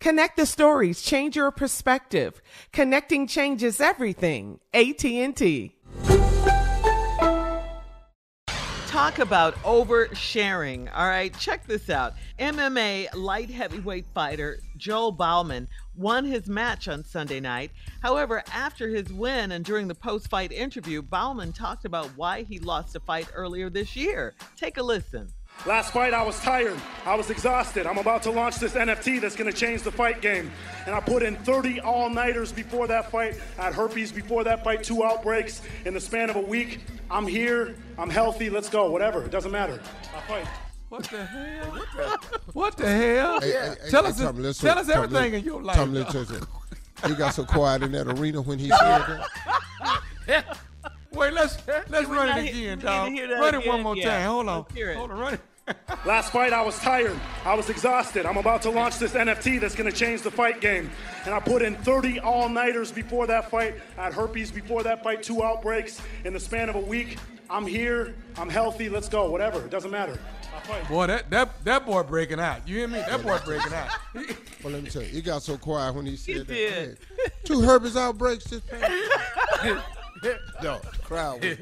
Connect the stories, change your perspective. Connecting changes everything. AT&T. Talk about oversharing. All right, check this out. MMA light heavyweight fighter Joel Bauman won his match on Sunday night. However, after his win and during the post fight interview, Bauman talked about why he lost a fight earlier this year. Take a listen. Last fight, I was tired. I was exhausted. I'm about to launch this NFT that's going to change the fight game. And I put in 30 all nighters before that fight. I had herpes before that fight, two outbreaks in the span of a week. I'm here. I'm healthy. Let's go. Whatever. It doesn't matter. I fight. What the hell? What the, what the hell? Hey, hey, tell hey, us, Tommy, let's tell us Tommy, everything let- in your life. Tommy, let's tell you. He got so quiet in that arena when he said that. Wait, let's let's we run it again, we need to dog. Run it again. one more Yeah. time. Hold on. Let's hear it. Hold on, run it. Last fight, I was tired. I was exhausted. I'm about to launch this NFT that's going to change the fight game. And I put in 30 all nighters before that fight. I had herpes before that fight, two outbreaks in the span of a week. I'm here. I'm healthy. Let's go. Whatever. It doesn't matter. Boy, that, that that boy breaking out. You hear me? That boy breaking out. Well, let me tell you, he got so quiet when he said that. did. Two herpes outbreaks just past No, the crowd was.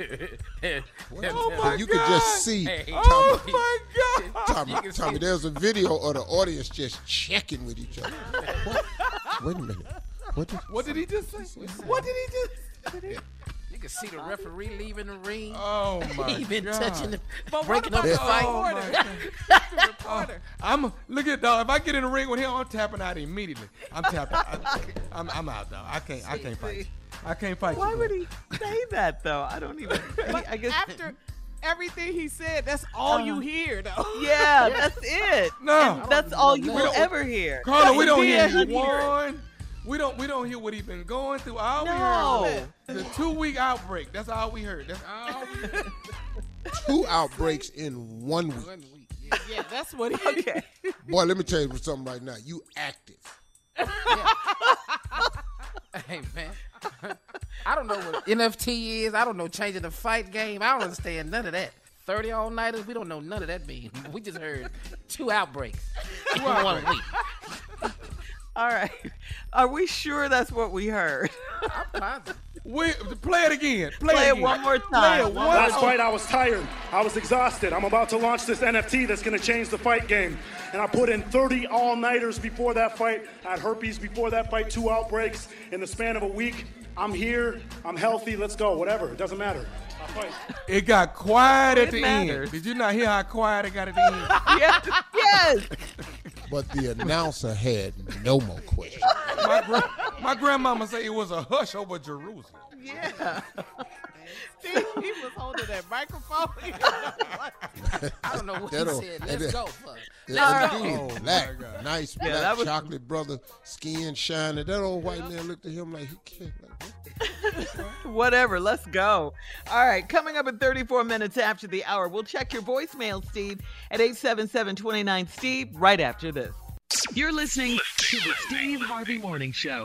Oh my you could God. just see. Oh Tommy, my God. Tommy, Tommy, there's a video of the audience just checking with each other. What? Wait a minute. What did, What did he just say? What did he just? You can see the referee leaving the ring. Oh my he been God. touching the, But breaking up about the the fight. reporter? Oh, I'm look at dog. If I get in the ring with him, I'm tapping out immediately. I'm tapping. I, I'm, I'm out, dog. I can't. I can't fight. You. I can't fight Why you. would he say that though? I don't even. I, I guess. After everything he said, that's all you uh-huh. hear, though. yeah, that's it. No. And that's all you will ever hear. Carla, we don't hear you one. We don't. We don't hear what he been going through. All No. we heard was the two week outbreak. That's all we heard. That's all. We heard. two outbreaks in one week. One week, yeah. Yeah, that's what he. Okay. Boy, let me tell you something right now. You active. Hey man, I don't know what NFT is. I don't know changing the fight game. I don't understand none of that. Thirty all nighters. We don't know none of that mean. We just heard two outbreaks. in one week. All right. Are we sure that's what we heard? I'm positive. We, play it again. Play, Play it, it again. one more Play time. it one Last more fight, I was tired. I was exhausted. I'm about to launch this NFT that's going to change the fight game. And I put in 30 all nighters before that fight. I had herpes before that fight, two outbreaks in the span of a week. I'm here. I'm healthy. Let's go. Whatever. It doesn't matter. It got quiet at It the matters. end. Did you not hear how quiet it got at the end? yes. Yes. But the announcer had no more questions. my, gra- my grandmama said it was a hush over Jerusalem. Yeah. See, he was holding that microphone. I don't know what he That'll- said. Let's then- go, fuck. That go. dude Oh, black, nice Yeah, black that was- chocolate brother, skin shining. That old white man looked at him like he can't. Like, Whatever. Let's go. All right. Coming up in 34 minutes after the hour, we'll check your voicemail, Steve, at 877 Steve, right after this. You're listening to the Steve Harvey Morning Show.